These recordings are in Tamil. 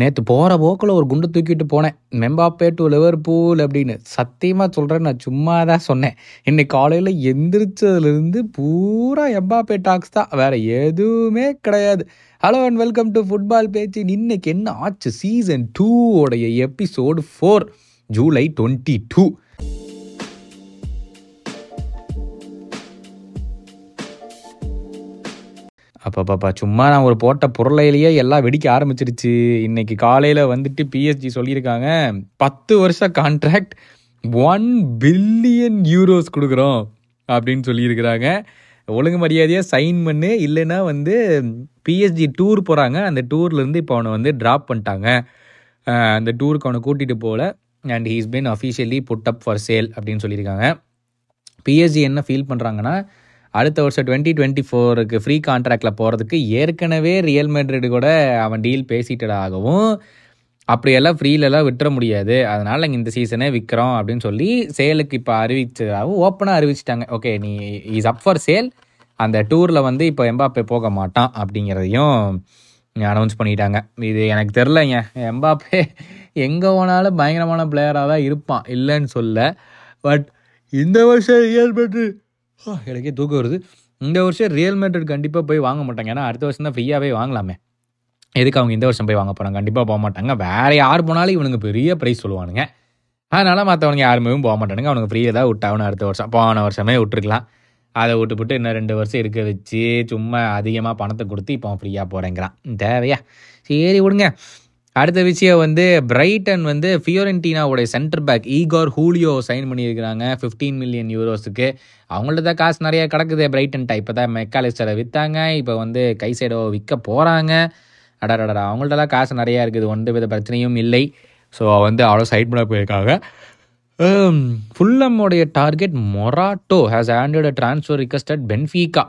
நேற்று போகிற போக்கில் ஒரு குண்டு தூக்கிட்டு போனேன். மெம்பாப்பே டு லிவர்பூல் அப்படின்னு. சத்தியமாக சொல்கிறேன் நான் சும்மா தான் சொன்னேன். இன்னைக்கு காலையில் எந்திரிச்சதுலேருந்து பூரா எம்பாப்பே டாக்ஸ் தான். வேறு எதுவுமே கிடையாது. Hello and welcome to football பேச்சு இன்னைக்கு என்ன ஆச்சு? சீசன் டூ உடைய episode four July twenty two அப்பப்பப்பா சும்மா நான் ஒரு போட்ட பொருளையிலேயே எல்லாம் வெடிக்க ஆரம்பிச்சிருச்சு. இன்னைக்கு காலையில் வந்துட்டு பிஎஸ்ஜி சொல்லியிருக்காங்க பத்து வருஷ கான்ட்ராக்ட் ஒன் பில்லியன் யூரோஸ் கொடுக்குறோம் அப்படின்னு சொல்லியிருக்கிறாங்க. ஒழுங்கு மரியாதையாக சைன் பண்ணு இல்லைன்னா வந்து பிஎஸ்ஜி டூர் போகிறாங்க அந்த டூர்லேருந்து இப்போ அவனை வந்து ட்ராப் பண்ணிட்டாங்க. அந்த டூருக்கு அவனை கூட்டிகிட்டு போகல and he's been officially put up for sale அப்படின்னு சொல்லியிருக்காங்க. பிஎஸ்ஜி என்ன ஃபீல் பண்ணுறாங்கன்னா அடுத்த வருஷம் டுவெண்ட்டி டுவெண்ட்டி ஃபோருக்கு ஃப்ரீ கான்ட்ராக்டில் போகிறதுக்கு ஏற்கனவே ரியல் மெட்ரிட் கூட அவன் டீல் பேசிட்டதாகவும் அப்படியெல்லாம் ஃப்ரீலெல்லாம் விட்டுற முடியாது. அதனால் இந்த சீசனே விற்கிறோம் அப்படின்னு சொல்லி சேலுக்கு இப்போ அறிவிச்சதாகவும் ஓப்பனாக அறிவிச்சிட்டாங்க. ஓகே நீ இஸ் அப் ஃபார் சேல் அந்த டூரில் வந்து இப்போ எம்பாப்பே போக மாட்டான் அப்படிங்கிறதையும் அனௌன்ஸ் பண்ணிட்டாங்க. இது எனக்கு தெரிலங்க எம்பாப்பே எங்கே போனாலும் பயங்கரமான பிளேயராக தான் இருப்பான். இல்லைன்னு சொல்ல. பட் இந்த வருஷம் ரியல் மெட்ரிட் எனக்கே தூக்கம் வருது. இந்த வருஷம் ரியல் மேட்ரிட் கண்டிப்பாக போய் வாங்க மாட்டாங்க. ஏன்னா அடுத்த வருஷம் தான் ஃப்ரீயாகவே வாங்கலாமே. எதுக்கு அவங்க இந்த வருஷம் போய் வாங்க போகிறாங்க கண்டிப்பாக போக மாட்டாங்க. வேறு யார் போனாலும் இவனுங்க பெரிய ப்ரைஸ் சொல்லுவானுங்க. அதனால் மற்றவனுங்க யாருமே போக மாட்டானுங்க. அவனுக்கு ஃப்ரீயாக தான் விட்டாகணும் அடுத்த வருஷம். போன வருஷமே விட்டுருக்கலாம். அதை விட்டுப்புட்டு இன்னும் ரெண்டு வருஷம் இருக்க வச்சு சும்மா அதிகமாக பணத்தை கொடுத்து இப்போ ஃப்ரீயாக போகிறேங்கிறான் தேவையா? சரி விடுங்க. அடுத்த விஷயம் வந்து பிரைட்டன் வந்து ஃபியோரென்டினாவுடைய centre back Igor Julio sign பண்ணியிருக்கிறாங்க 15 மில்லியன் யூரோஸுக்கு அவங்கள்ட்ட தான் காசு நிறையா கிடக்குது பிரைட்டன்ட்ட இப்போ தான் மெக்காலிஸ்டரை விற்றாங்க இப்போ வந்து கைசைடோ விற்க போகிறாங்க அடடடா அவங்கள்ட்டலாம் காசு நிறையா இருக்குது ஒன்று வித பிரச்சனையும் இல்லை. ஸோ வந்து அவ்வளோ சைட் பண்ண போயிருக்காங்க. ஃபுல்லம்முடைய target Morato has handed a transfer requested Benfica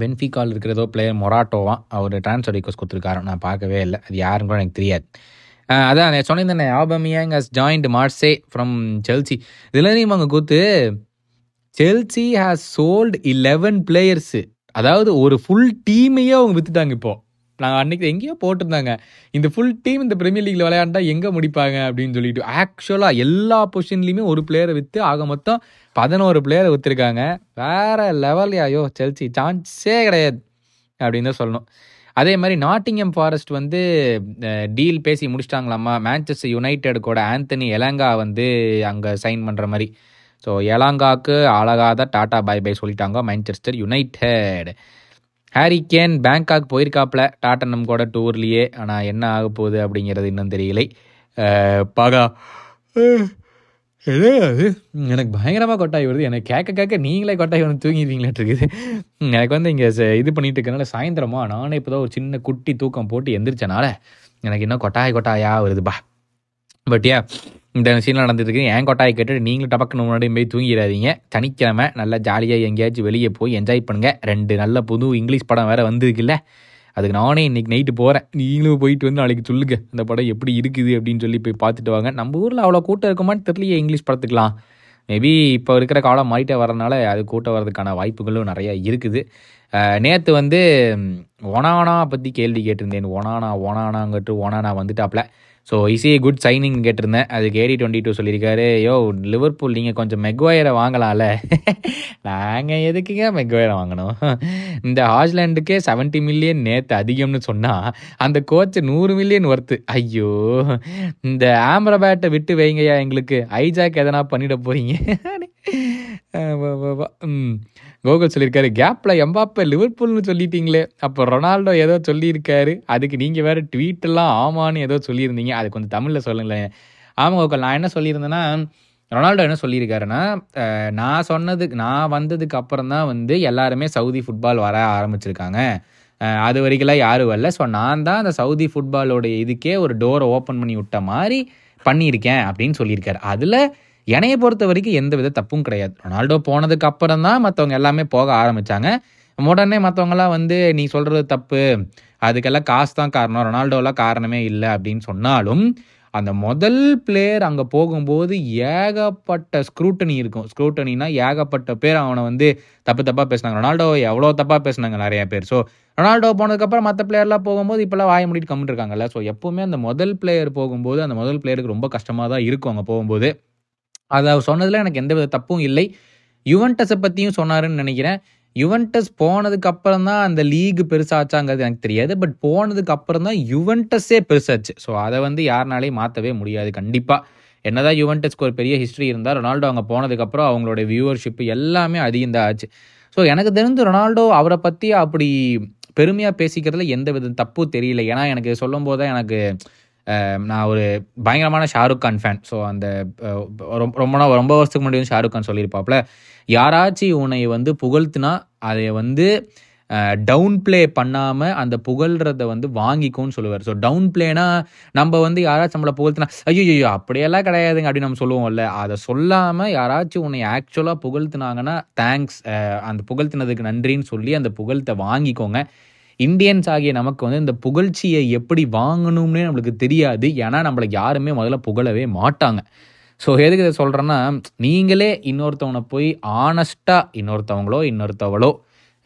பென்ஃபிகால் இருக்கிறதோ பிளேயர் மொராட்டோவா அவர் ட்ரான்ஸ்ஃபர் ரிக்வஸ்ட் கொடுத்துருக்காரு. நான் பார்க்கவே இல்லை. அது யாருன்னு கூட எனக்கு தெரியாது. அதான் நான் சொன்னிருந்தேன் Aubameyang has joined Marseille from Chelsea இதில் அவங்க கூத்து Chelsea has sold eleven players அதாவது ஒரு ஃபுல் டீமையே அவங்க விற்றுட்டாங்க இப்போ. நான் அன்னைக்கு எங்கேயோ போட்டிருந்தாங்க. இந்த ஃபுல் டீம் இந்த பிரீமியர் லீக்ல விளையாண்டா எங்கே முடிப்பாங்க அப்படின்னு சொல்லிட்டு. ஆக்சுவலாக எல்லா பொசிஷன்லையுமே ஒரு பிளேயரை விற்று ஆக மொத்தம் பதினோரு பிளேயரை விற்றுருக்காங்க வேற லெவல் ஐயோ செல்சி சான்ஸே கிடையாது அப்படின்னு தான் சொல்லணும். அதே மாதிரி நாட்டிங்கம் ஃபாரஸ்ட் வந்து டீல் பேசி முடிச்சிட்டாங்களாமா? மேன்செஸ்டர் யுனைடெட் கூட ஆந்தனி எலாங்கா வந்து அங்கே சைன் பண்ணுற மாதிரி. ஸோ எலாங்காக்கு அழகாக டாட்டா பாய் பாய் சொல்லிட்டாங்க. Manchester United Harry Kane Bangkok போயிருக்காப்ல Tottenham கூட டூர்லேயே ஆனால் என்ன ஆக போகுது அப்படிங்கிறது இன்னும் தெரியலை. பாகா. அது? எனக்கு பயங்கரமாக கொட்டாய் வருது. எனக்கு கேட்க கேட்க நீங்களே கொட்டாய் வந்து தூங்கிடுவீங்களாட்டு இருக்குது. எனக்கு வந்து இங்கே இது பண்ணிட்டு இருக்கனால சாயந்தரமா நானே இப்போ தான் ஒரு சின்ன குட்டி தூக்கம் போட்டு எந்திரிச்சனால எனக்கு இன்னும் கொட்டாய் கொட்டாயா வருதுப்பா. பட் ஏன் இந்த சீனில் நடந்துருக்கு ஏன் கொட்டாயை கேட்டுட்டு நீங்களும் டபக்குன்னு முன்னாடி போய் தூங்கிடாதீங்க. சனிக்கிழமை நல்லா ஜாலியாக எங்கேயாச்சும் வெளியே போய் என்ஜாய் பண்ணுங்கள் ரெண்டு நல்ல புது இங்கிலீஷ் படம் வேறு வந்திருக்குல்ல அதுக்கு நானே இன்னைக்கு நைட்டு போகிறேன் நீங்களும் போயிட்டு வந்து நாளைக்கு சொல்லுங்க. அந்த படம் எப்படி இருக்குது அப்படின்னு சொல்லி போய் பார்த்துட்டு வாங்க. நம்ம ஊரில் அவ்வளோ கூட்டம் இருக்குமான்னு தெரியலையே இங்கிலீஷ் படத்துக்கலாம் மேபி இப்போ இருக்கிற காலம் மாறிட்டே வரனால அது கூட்டம் வர்றதுக்கான வாய்ப்புகளும் நிறையா இருக்குது. நேற்று வந்து ஒனானா பற்றி கேள்வி கேட்டிருந்தேன். ஒனானா ஒனானாங்கட்டு Onana வந்துட்டாப்ல. So is a good signing கேட்டிருந்தேன். அதுக்கு ஏடி டுவெண்ட்டி டூ சொல்லியிருக்காரு. யோ லிவர்பூல் நீங்கள் கொஞ்சம் மெக்வாயரை வாங்கலாம்ல? நாங்கள் எதுக்குங்க மெக்வாயரை வாங்கணும்? இந்த ஹாஜ்லாண்டுக்கே செவன்ட்டி மில்லியன் நேற்று அதிகம்னு சொன்னால் அந்த கோச் நூறு மில்லியன் ஒர்த்து ஐயோ இந்த ஆம்ரபேட்டை விட்டு வைங்கய்யா எங்களுக்கு. ஐஜாக் எதனா பண்ணிட போறீங்க? ம். கோகுல் சொல்லியிருக்காரு கேப்பில் எம்பாப்பை லிவர்பூல்னு சொல்லிட்டீங்களே. அப்போ ரொனால்டோ ஏதோ சொல்லியிருக்காரு. அதுக்கு நீங்கள் வேறு ட்வீட்டெல்லாம் ஆமான்னு ஏதோ சொல்லியிருந்தீங்க. அது கொஞ்சம் தமிழில் சொல்லுங்களேன். ஆமாம் கோகுல் நான் என்ன சொல்லியிருந்தேன்னா ரொனால்டோ என்ன சொல்லியிருக்காருன்னா நான் சொன்னதுக்கு நான் வந்ததுக்கு அப்புறம் தான் வந்து எல்லாருமே சவுதி ஃபுட்பால் வர ஆரம்பிச்சிருக்காங்க. அது வரைக்கும்லாம் யாரும் வரல. ஸோ நான் தான் அந்த சவுதி ஃபுட்பாலோட இதுக்கே ஒரு டோரை ஓப்பன் பண்ணி விட்ட மாதிரி பண்ணியிருக்கேன் அப்படின்னு சொல்லியிருக்காரு. அதில் என்னைய பொறுத்த வரைக்கும் எந்த வித தப்பும் கிடையாது. ரொனால்டோ போனதுக்கு அப்புறம் தான் மற்றவங்க எல்லாமே போக ஆரம்பித்தாங்க உடனே மற்றவங்களாம் வந்து நீ சொல்கிறது தப்பு. அதுக்கெல்லாம் காசு தான் காரணம். ரொனால்டோலாம் காரணமே இல்லை. அப்படின்னு சொன்னாலும் அந்த முதல் பிளேயர் அங்கே போகும்போது ஏகப்பட்ட ஸ்க்ரூட்டனி இருக்கும். ஸ்க்ரூட்டனினா ஏகப்பட்ட பேர் அவனை வந்து தப்பு தப்பாக பேசினாங்க. ரொனால்டோ எவ்வளோ தப்பாக பேசினாங்க நிறையா பேர். ஸோ ரொனால்டோ போனதுக்கப்புறம் மற்ற பிளேயர்லாம் போகும்போது இப்போலாம் வாய முடிட்டு கம்மிட்டு இருக்காங்கல்ல. ஸோ எப்போவுமே அந்த முதல் பிளேயர் போகும்போது அந்த முதல் பிளேயருக்கு ரொம்ப கஷ்டமாக தான் இருக்கும் அங்கே போகும்போது. அதை அவர் சொன்னதில் எனக்கு எந்த வித தப்பும் இல்லை. யுவன்டஸை பற்றியும் சொன்னாருன்னு நினைக்கிறேன். யுவன்டஸ் போனதுக்கு அப்புறம் தான் அந்த லீக் பெருசாச்சாங்கிறது எனக்கு தெரியாது. பட் போனதுக்கு அப்புறம் தான் யுவன்டஸே பெருசாச்சு. ஸோ அதை வந்து யாருனாலையும் மாற்றவே முடியாது. கண்டிப்பாக என்னதான் யுவன்டஸ்க்கு ஒரு பெரிய ஹிஸ்ட்ரி இருந்தால் ரொனால்டோ அங்கே போனதுக்கப்புறம் அவங்களோட வியூவர்ஷிப் எல்லாமே அதிகம் தான் ஆச்சு ஸோ எனக்கு தெரிஞ்சு ரொனால்டோ அவரை பற்றி அப்படி பெருமையாக பேசிக்கிறதுல எந்த வித தப்பும் தெரியல. ஏன்னா எனக்கு சொல்லும் போது தான் எனக்கு Um, நான் ஒரு பயங்கரமான ஷாருக் கான் ஃபேன் ஸோ அந்த ரொம்ப ரொம்ப நாள் ரொம்ப வருஷத்துக்கு முன்னாடி வந்து ஷாருக் கான் சொல்லியிருப்பாப்புல. யாராச்சும் உன்னை வந்து புகழ்த்துனா அதை வந்து டவுன் ப்ளே பண்ணாமல் அந்த புகழ்கிறத வந்து வாங்கிக்கும்னு சொல்லுவார். ஸோ டவுன் பிளேனா நம்ம வந்து யாராச்சும் நம்மளை புகழ்த்தினா ஐயோ ஐயோ அப்படியெல்லாம் கிடையாதுங்க அப்படின்னு நம்ம சொல்லுவோம்ல. அதை சொல்லாமல் யாராச்சும் உன்னை ஆக்சுவலாக புகழ்த்துனாங்கன்னா தேங்க்ஸ் அந்த புகழ்த்தினதுக்கு நன்றின்னு சொல்லி அந்த புகழ்த்தை வாங்கிக்கோங்க. இந்தியன்ஸ் ஆகிய நமக்கு வந்து இந்த புகழ்ச்சியை எப்படி வாங்கணும்னே நம்மளுக்கு தெரியாது. ஏன்னா நம்மளை யாருமே முதல்ல புகழவே மாட்டாங்க. ஸோ எதுக்கு இதை சொல்கிறேன்னா நீங்களே இன்னொருத்தவனை போய் ஆனஸ்ட்டாக இன்னொருத்தவங்களோ இன்னொருத்தவளோ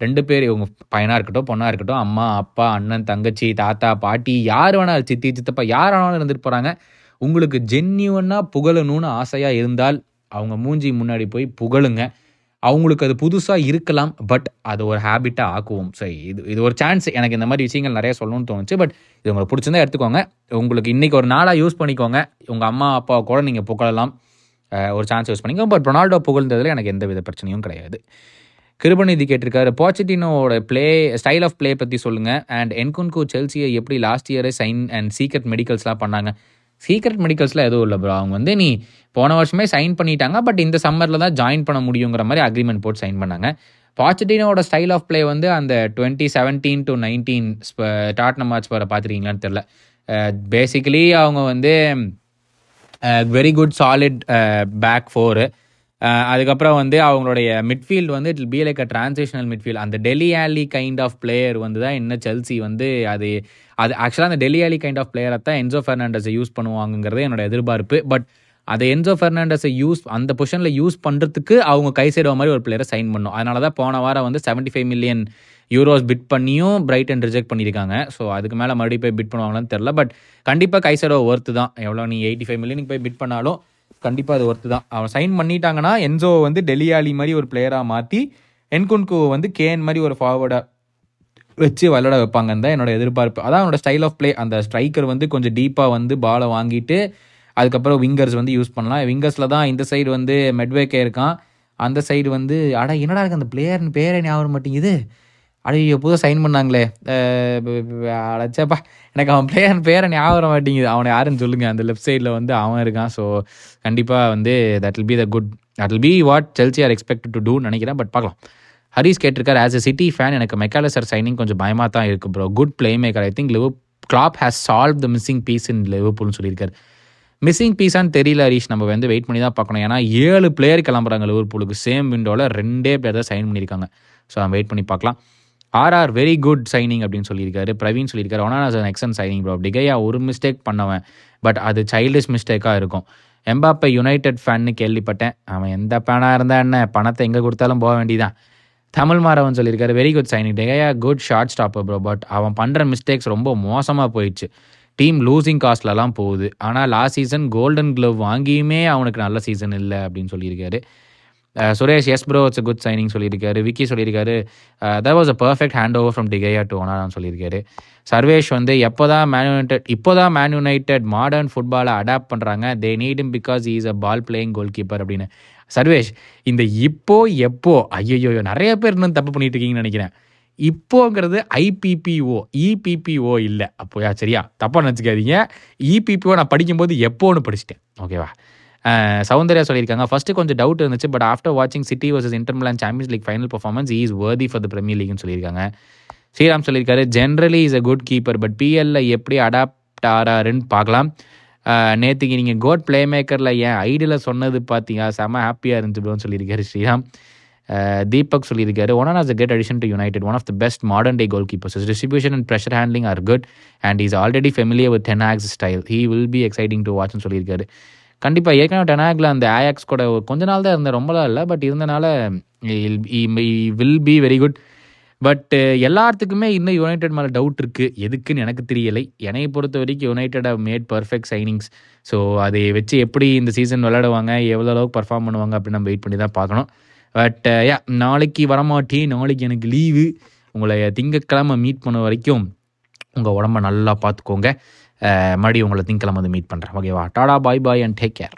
ரெண்டு பேர் இவங்க பையனாக இருக்கட்டும் பொண்ணாக இருக்கட்டும் அம்மா அப்பா அண்ணன் தங்கச்சி தாத்தா பாட்டி யார் வேணாலும் சித்தி சித்தப்பா யார் வேணாலும் இருந்துட்டு போகிறாங்க உங்களுக்கு ஜென்யூனாக புகழணும்னு ஆசையாக இருந்தால் அவங்க மூஞ்சி முன்னாடி போய் புகழுங்க. அவங்களுக்கு அது புதுசாக இருக்கலாம் பட் அது ஒரு ஹேபிட்டாக ஆக்குவோம். சரி இது இது ஒரு சான்ஸ் எனக்கு இந்த மாதிரி விஷயங்கள் நிறைய சொல்லணும்னு தோணுச்சு பட் இது உங்களுக்கு பிடிச்சிருந்தா எடுத்துக்கோங்க. உங்களுக்கு இன்றைக்கி ஒரு நாளாக யூஸ் பண்ணிக்கோங்க. உங்கள் அம்மா அப்பா கூட நீங்கள் புகழலாம். ஒரு சான்ஸ் யூஸ் பண்ணிக்கோங்க. பட் ரொனால்டோ புகழ்ந்ததில் எனக்கு எந்த வித பிரச்சனையும் கிடையாது. கிருபநிதி கேட்டிருக்காரு பாச்சிட்டினோட ப்ளே ஸ்டைல் ஆஃப் ப்ளே பற்றி சொல்லுங்கள் அண்ட் என்குன்கு செல்சியை எப்படி லாஸ்ட் இயரே சைன் அண்ட் சீக்ரெட் மெடிக்கல்ஸ்லாம் பண்ணாங்க? சீக்ரெட் மெடிக்கல்ஸில் எதுவும் இல்லை ப்ரோ அவங்க வந்து நீ போன வருஷமே சைன் பண்ணிட்டாங்க. பட் இந்த சம்மரில் தான் ஜாயின் பண்ண முடியுங்கிற மாதிரி அக்ரிமெண்ட் போட்டு சைன் பண்ணாங்க. பாச்சிட்டினோட ஸ்டைல் ஆஃப் ப்ளே வந்து அந்த twenty seventeen to nineteen Tottenham match வர பார்த்துருக்கீங்களான்னு தெரில பேசிக்கலி அவங்க வந்து very good solid back four அதுக்கப்புறம் வந்து அவங்களுடைய மிட்ஃபீல்டு வந்து it be like a transitional midfield அந்த டெல்லி ஆலி கைண்ட் ஆஃப் பிளேயர் வந்து தான் என்ன செல்சி வந்து அது அது ஆக்சுவலாக அந்த டெல்லி ஆலி கைண்ட் ஆஃப் பிளேயரை தான் என்சோ ஃபெர்னாண்டஸை யூஸ் பண்ணுவாங்கங்கிறது என்னோட எதிர்பார்ப்பு. பட் அதை என்ஜோ ஃபெர்னாண்டஸை யூஸ் அந்த பொசிஷனில் யூஸ் பண்ணுறதுக்கு அவங்க கை சேருவ மாதிரி ஒரு பிளேயரை சைன் பண்ணும் அதனால தான் போன வாரம் வந்து seventy five million euros bid பண்ணியும் பிரைட்டன் ரிஜெக்ட் பண்ணியிருக்காங்க. ஸோ அதுக்கு மேலே மறுபடியும் போய் பிட் பண்ணுவாங்களான்னு தெரில பட் கண்டிப்பாக கைசடோ ஒர்த்து தான். எவ்வளோ நீ எயிட்டி ஃபைவ் மில்லியனுக்கு போய் பிட் பண்ணாலும் கண்டிப்பாக அது ஒர்த்து தான். அவன் சைன் பண்ணிட்டாங்கன்னா என்ஜோ வந்து டெல்லியாலி மாதிரி ஒரு பிளேயராக மாற்றி என்குன்கு வந்து கேன் மாதிரி ஒரு ஃபார்வர்டாக வச்சு விளையாட வைப்பாங்கன்னு தான் என்னோட எதிர்பார்ப்பு. அதான் அவனோட ஸ்டைல் ஆஃப் ப்ளே அந்த ஸ்ட்ரைக்கர் வந்து கொஞ்சம் டீப்பாக வந்து பாலை வாங்கிட்டு அதுக்கப்புறம் விங்கர்ஸ் வந்து யூஸ் பண்ணலாம். விங்கர்ஸில் தான் இந்த சைடு வந்து மெட்வேக்கே இருக்கான். அந்த சைடு வந்து அட என்னடா இருக்கு? அந்த பிளேயர்னு பேரே ஞாபகம் மாட்டேங்குது. அடையோ புதுசாக சைன் பண்ணாங்களே. அழைச்சப்பா எனக்கு அவன் பிளேயர் பேரை ஞாபகம் மாட்டேங்குது. அவனை யாருன்னு சொல்லுங்கள் அந்த லெஃப்ட் சைடில் வந்து அவன் இருக்கான். ஸோ கண்டிப்பாக வந்து that will be the good that will be what Chelsea are expect to do நினைக்கிறேன். பட் பார்க்கலாம். ஹரிஸ் கேட்டிருக்காரு ஆஸ் எ சிட்டி ஃபேன் எனக்கு மெக்காலசர் சைனிங் கொஞ்சம் பயமாக தான் இருக்குது bro good play maker I think Liv Klopp has solve the missing piece in லிவர்பூல்னு சொல்லியிருக்காரு. மிஸ்ஸிங் பீஸான்னு தெரியல ஹரீஷ். நம்ம வந்து வெயிட் பண்ணி தான் பார்க்கணும். ஏன்னா ஏழு பிளேயர் கிளம்புறாங்க லிவர்பூலுக்கு சேம் விண்டோவில் ரெண்டே பிளேயர் தான் சைன் பண்ணியிருக்காங்க. ஸோ நம்ம வெயிட் பண்ணி பார்க்கலாம். ஆர்ஆர் வெரி குட் சைனிங் அப்படின்னு சொல்லியிருக்காரு. பிரவீன் சொல்லியிருக்காரு. Onana's an excellent signing bro de Gea ஒரு மிஸ்டேக் பண்ணவன் பட் அது சைல்டிஷ் மிஸ்டேக்காக இருக்கும். எம்பாப்பை யுனைடெட் ஃபேன்னு கேள்விப்பட்டேன். அவன் எந்த ஃபேனாக இருந்தா என்ன? பணத்தை எங்கே கொடுத்தாலும் போக வேண்டியதான் தமிழ் மாறவன் சொல்லியிருக்காரு. Very good signing de Gea good shot stopper bro but அவன் பண்ணுற மிஸ்டேக்ஸ் ரொம்ப மோசமாக போயிடுச்சு. டீம் லூசிங் காஸ்ட்லலாம் போகுது. ஆனால் லாஸ்ட் சீசன் கோல்டன் க்ளவ் வாங்கியுமே அவனுக்கு நல்ல சீசன் இல்லை அப்படின்னு சொல்லியிருக்காரு. Suresh yes bro it's good signing சொல்லியிருக்காரு. விக்கி சொல்லியிருக்காரு. That was a perfect hand over from de Gea to ஒனாரான்னு சொல்லியிருக்காரு. சர்வேஷ் வந்து எப்போ தான் மேன் யுனைடெட் இப்போ தான் மேன் யுனைடெட் மாடர்ன் ஃபுட்பாலை அடாப்ட் பண்ணுறாங்க they need him because is a ball playing goal keeper அப்படின்னு. சர்வேஷ் இந்த இப்போ எப்போ ஐயோ நிறைய பேர் இன்னும் தப்பு பண்ணிட்டு இருக்கீங்கன்னு நினைக்கிறேன். இப்போங்கிறது ஐபிபிஓ இபிபிஓ இல்லை. அப்போயா சரியா? தப்பாக நினச்சிக்காதீங்க. இபிபிஓ நான் படிக்கும்போது எப்போன்னு படிச்சிட்டேன். ஓகேவா சௌந்தர்யா சொல்லியிருக்காங்க. ஃபர்ஸ்ட் கொஞ்சம் டவுட் இருந்துச்சு பட் ஆஃப்டர் வாட்சிங் City versus Inter Milan Champions League final performance is worthy for the Premier லீக்னு சொல்லியிருக்காங்க. ஸ்ரீராம் சொல்லியிருக்காரு generally is a good keeper but பிஎல்ல எப்படி அடாப்ட் ஆறாருன்னு பார்க்கலாம். நேற்றுக்கு நீங்கள் கோட் பிளே மேக்கரில் என் ஐடியில் சொன்னது பார்த்தீங்க செம ஹாப்பியாக இருந்துச்சு ப்ரோன்னு சொல்லியிருக்காரு ஸ்ரீராம். தீபக் சொல்லியிருக்காரு one as a get addition to United one of the best modern day goal keepers distribution and pressure handling are good and is already familiar with Ten Hag's style he will be exciting to வாட்ச்னு சொல்லியிருக்காரு. கண்டிப்பாக ஏற்கனவே டெனாக்ல அந்த ஆயாக்ஸ் கூட கொஞ்ச நாள் தான் இருந்தேன். ரொம்பலாம் இல்லை பட் இருந்தனால will be very good but எல்லாத்துக்குமே இன்னும் யுனைடெட் மேலே டவுட் இருக்குது எதுக்குன்னு எனக்கு தெரியலை. என்னை பொறுத்த வரைக்கும் United have made perfect signings so அதை வச்சு எப்படி இந்த சீசன் விளையாடுவாங்க எவ்வளோ அளவுக்கு பர்ஃபார்ம் பண்ணுவாங்க அப்படின்னு நம்ம வெயிட் பண்ணி தான் பார்க்கணும். பட் யா நாளைக்கு வரமாட்டி நாளைக்கு எனக்கு லீவு உங்களை திங்கக்கிழமை மீட் பண்ண வரைக்கும் உங்கள் உடம்ப நல்லா பார்த்துக்கோங்க. மறுபடியும் உங்களை திங்கக்கிழமை வந்து மீட் பண்ணுறேன் ஓகேவா tata bye bye and take care